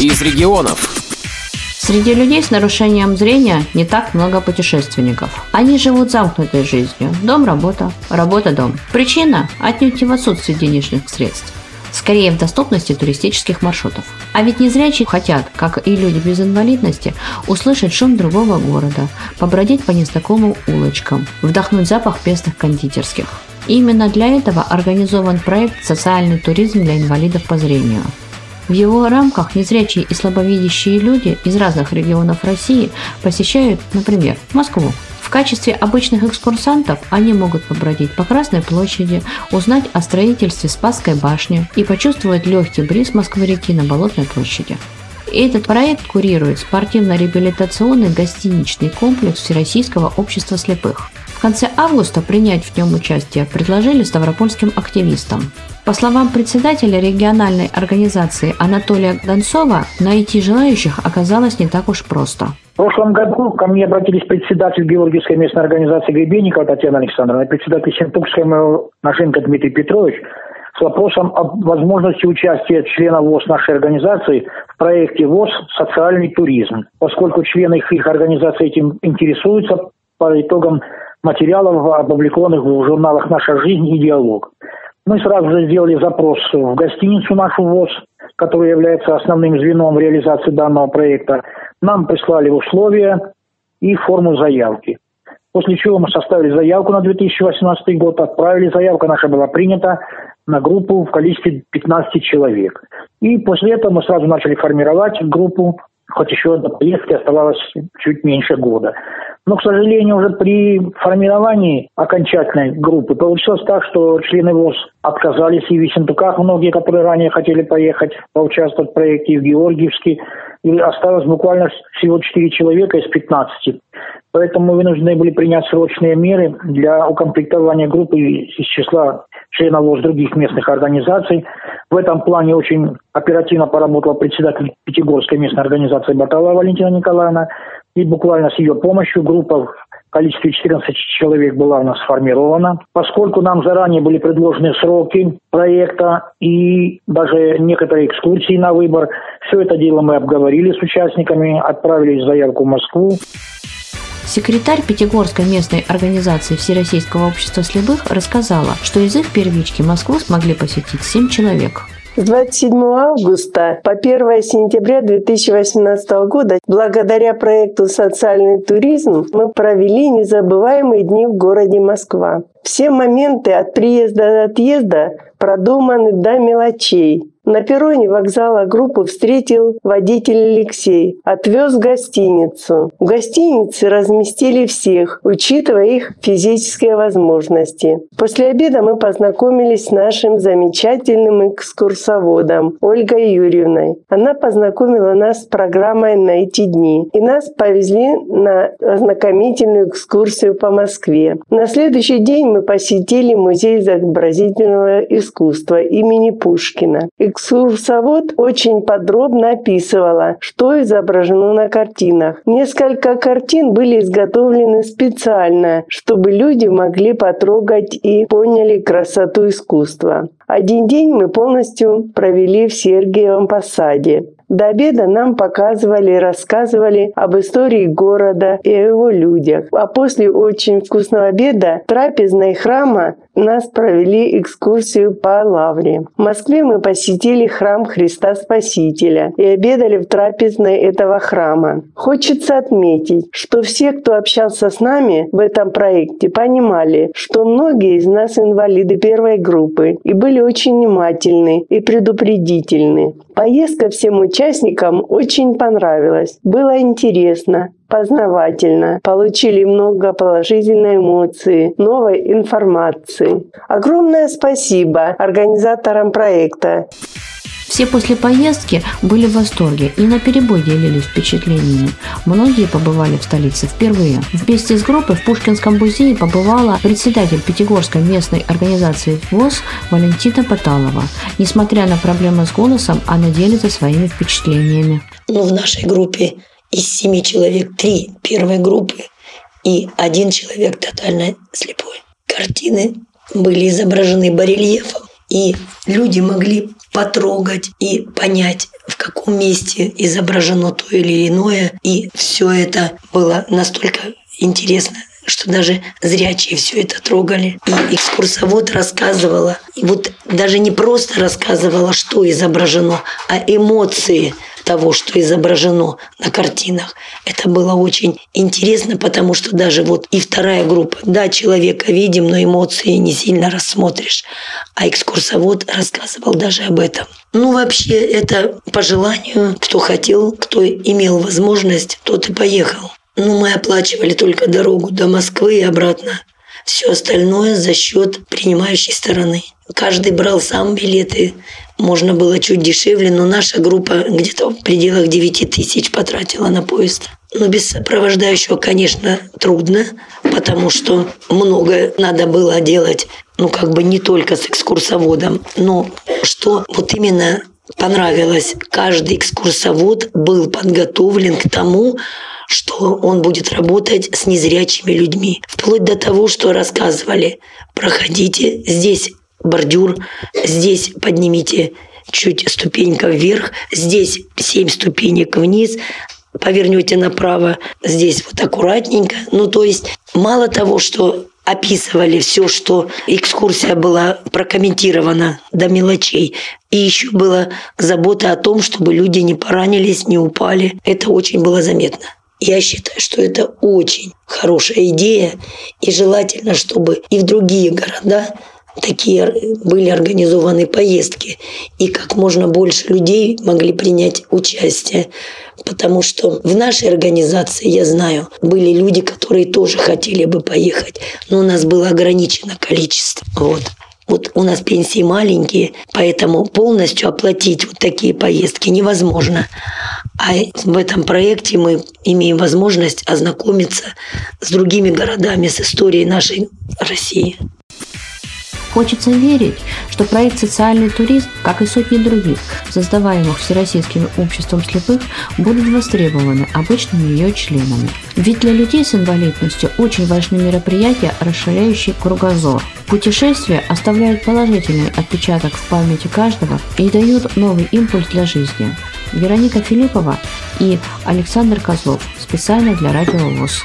из регионов. Среди людей с нарушением зрения не так много путешественников. Они живут замкнутой жизнью. Дом-работа, работа-дом. Причина – отнюдь не в отсутствии денежных средств. Скорее в доступности туристических маршрутов. А ведь незрячие хотят, как и люди без инвалидности, услышать шум другого города, побродить по незнакомым улочкам, вдохнуть запах пестных кондитерских. Именно для этого организован проект «Социальный туризм для инвалидов по зрению», в его рамках незрячие и слабовидящие люди из разных регионов России посещают, например, Москву. В качестве обычных экскурсантов они могут побродить по Красной площади, узнать о строительстве Спасской башни и почувствовать легкий бриз Москвы-реки на Болотной площади. Этот проект курирует спортивно-реабилитационный гостиничный комплекс Всероссийского общества слепых. В конце августа принять в нем участие предложили ставропольским активистам. По словам председателя региональной организации Анатолия Донцова, найти желающих оказалось не так уж просто. В прошлом году ко мне обратились председатель Георгиевской местной организации Гребенникова Татьяна Александровна и председатель Синтукской Машенко Дмитрий Петрович с вопросом о возможности участия членов ВОЗ нашей организации в проекте ВОЗ «Социальный туризм», поскольку члены их организации этим интересуются по итогам материалов, опубликованных в журналах «Наша жизнь» и «Диалог». Мы сразу же сделали запрос в гостиницу нашу ВОЗ, которая является основным звеном реализации данного проекта. Нам прислали условия и форму заявки. После чего мы составили заявку на 2018 год, отправили, заявка наша была принята на группу в количестве 15 человек. И после этого мы сразу начали формировать группу, хоть еще до поездки оставалось чуть меньше года. Но, к сожалению, уже при формировании окончательной группы получилось так, что члены ВОЗ отказались и в Ессентуках многие, которые ранее хотели поехать поучаствовать в проекте, и в Георгиевске. И осталось буквально всего 4 человека из 15. Поэтому вынуждены были принять срочные меры для укомплектования группы из числа членов ВОЗ других местных организаций. В этом плане очень оперативно поработала председатель Пятигорской местной организации Баталова Валентина Николаевна. И буквально с ее помощью группа в количестве 14 человек была у нас сформирована. Поскольку нам заранее были предложены сроки проекта и даже некоторые экскурсии на выбор, все это дело мы обговорили с участниками, отправили заявку в Москву. Секретарь Пятигорской местной организации Всероссийского общества слепых рассказала, что из их первички Москву смогли посетить 7 человек. С 27 августа по 1 сентября 2018 года благодаря проекту «Социальный туризм» мы провели незабываемые дни в городе Москва. Все моменты от приезда до отъезда продуманы до мелочей. На перроне вокзала группу встретил водитель Алексей. Отвез в гостиницу. В гостинице разместили всех, учитывая их физические возможности. После обеда мы познакомились с нашим замечательным экскурсоводом Ольгой Юрьевной. Она познакомила нас с программой на эти дни. И нас повезли на ознакомительную экскурсию по Москве. На следующий день мы посетили музей изобразительного искусства имени Пушкина. Экскурсовод очень подробно описывала, что изображено на картинах. Несколько картин были изготовлены специально, чтобы люди могли потрогать и поняли красоту искусства. Один день мы полностью провели в Сергиевом посаде. До обеда нам показывали рассказывали об истории города и о его людях. А после очень вкусного обеда трапезной храма нас провели экскурсию по Лавре. В Москве мы посетили храм Христа Спасителя и обедали в трапезной этого храма. Хочется отметить, что все, кто общался с нами в этом проекте, понимали, что многие из нас инвалиды первой группы и были очень внимательны и предупредительны. Поездка всем участникам очень понравилась. Было интересно, познавательно, получили много положительной эмоции, новой информации. Огромное спасибо организаторам проекта. Все после поездки были в восторге и на перебой делились впечатлениями. Многие побывали в столице впервые. Вместе с группой в Пушкинском музее побывала председатель Пятигорской местной организации ВОЗ Валентина Паталова. Несмотря на проблемы с голосом, она делится своими впечатлениями. Ну, в нашей группе из семи человек три первой группы и один человек тотально слепой. Картины были изображены барельефом и люди могли потрогать и понять, в каком месте изображено то или иное. И все это было настолько интересно что даже зрячие все это трогали. И экскурсовод рассказывала, и вот даже не просто рассказывала, что изображено, а эмоции того, что изображено на картинах. Это было очень интересно, потому что даже вот и вторая группа, да, человека видим, но эмоции не сильно рассмотришь. А экскурсовод рассказывал даже об этом. Ну, вообще, это по желанию, кто хотел, кто имел возможность, тот и поехал. Ну, мы оплачивали только дорогу до Москвы и обратно. Все остальное за счет принимающей стороны. Каждый брал сам билеты. Можно было чуть дешевле, но наша группа где-то в пределах 9 тысяч потратила на поезд. Но без сопровождающего, конечно, трудно, потому что много надо было делать, ну, как бы не только с экскурсоводом, но что вот именно понравилось. Каждый экскурсовод был подготовлен к тому, что он будет работать с незрячими людьми. Вплоть до того, что рассказывали, проходите, здесь бордюр, здесь поднимите чуть ступенька вверх, здесь семь ступенек вниз, повернете направо, здесь вот аккуратненько. Ну, то есть мало того, что описывали все, что экскурсия была прокомментирована до мелочей. И еще была забота о том, чтобы люди не поранились, не упали. Это очень было заметно. Я считаю, что это очень хорошая идея, и желательно, чтобы и в другие города такие были организованы поездки, и как можно больше людей могли принять участие. Потому что в нашей организации, я знаю, были люди, которые тоже хотели бы поехать, но у нас было ограничено количество. Вот. Вот у нас пенсии маленькие, поэтому полностью оплатить вот такие поездки невозможно. А в этом проекте мы имеем возможность ознакомиться с другими городами, с историей нашей России. Хочется верить, что проект «Социальный туризм», как и сотни других, создаваемых Всероссийским обществом слепых, будут востребованы обычными ее членами. Ведь для людей с инвалидностью очень важны мероприятия, расширяющие кругозор. Путешествия оставляют положительный отпечаток в памяти каждого и дают новый импульс для жизни. Вероника Филиппова и Александр Козлов специально для Радио ВОЗ.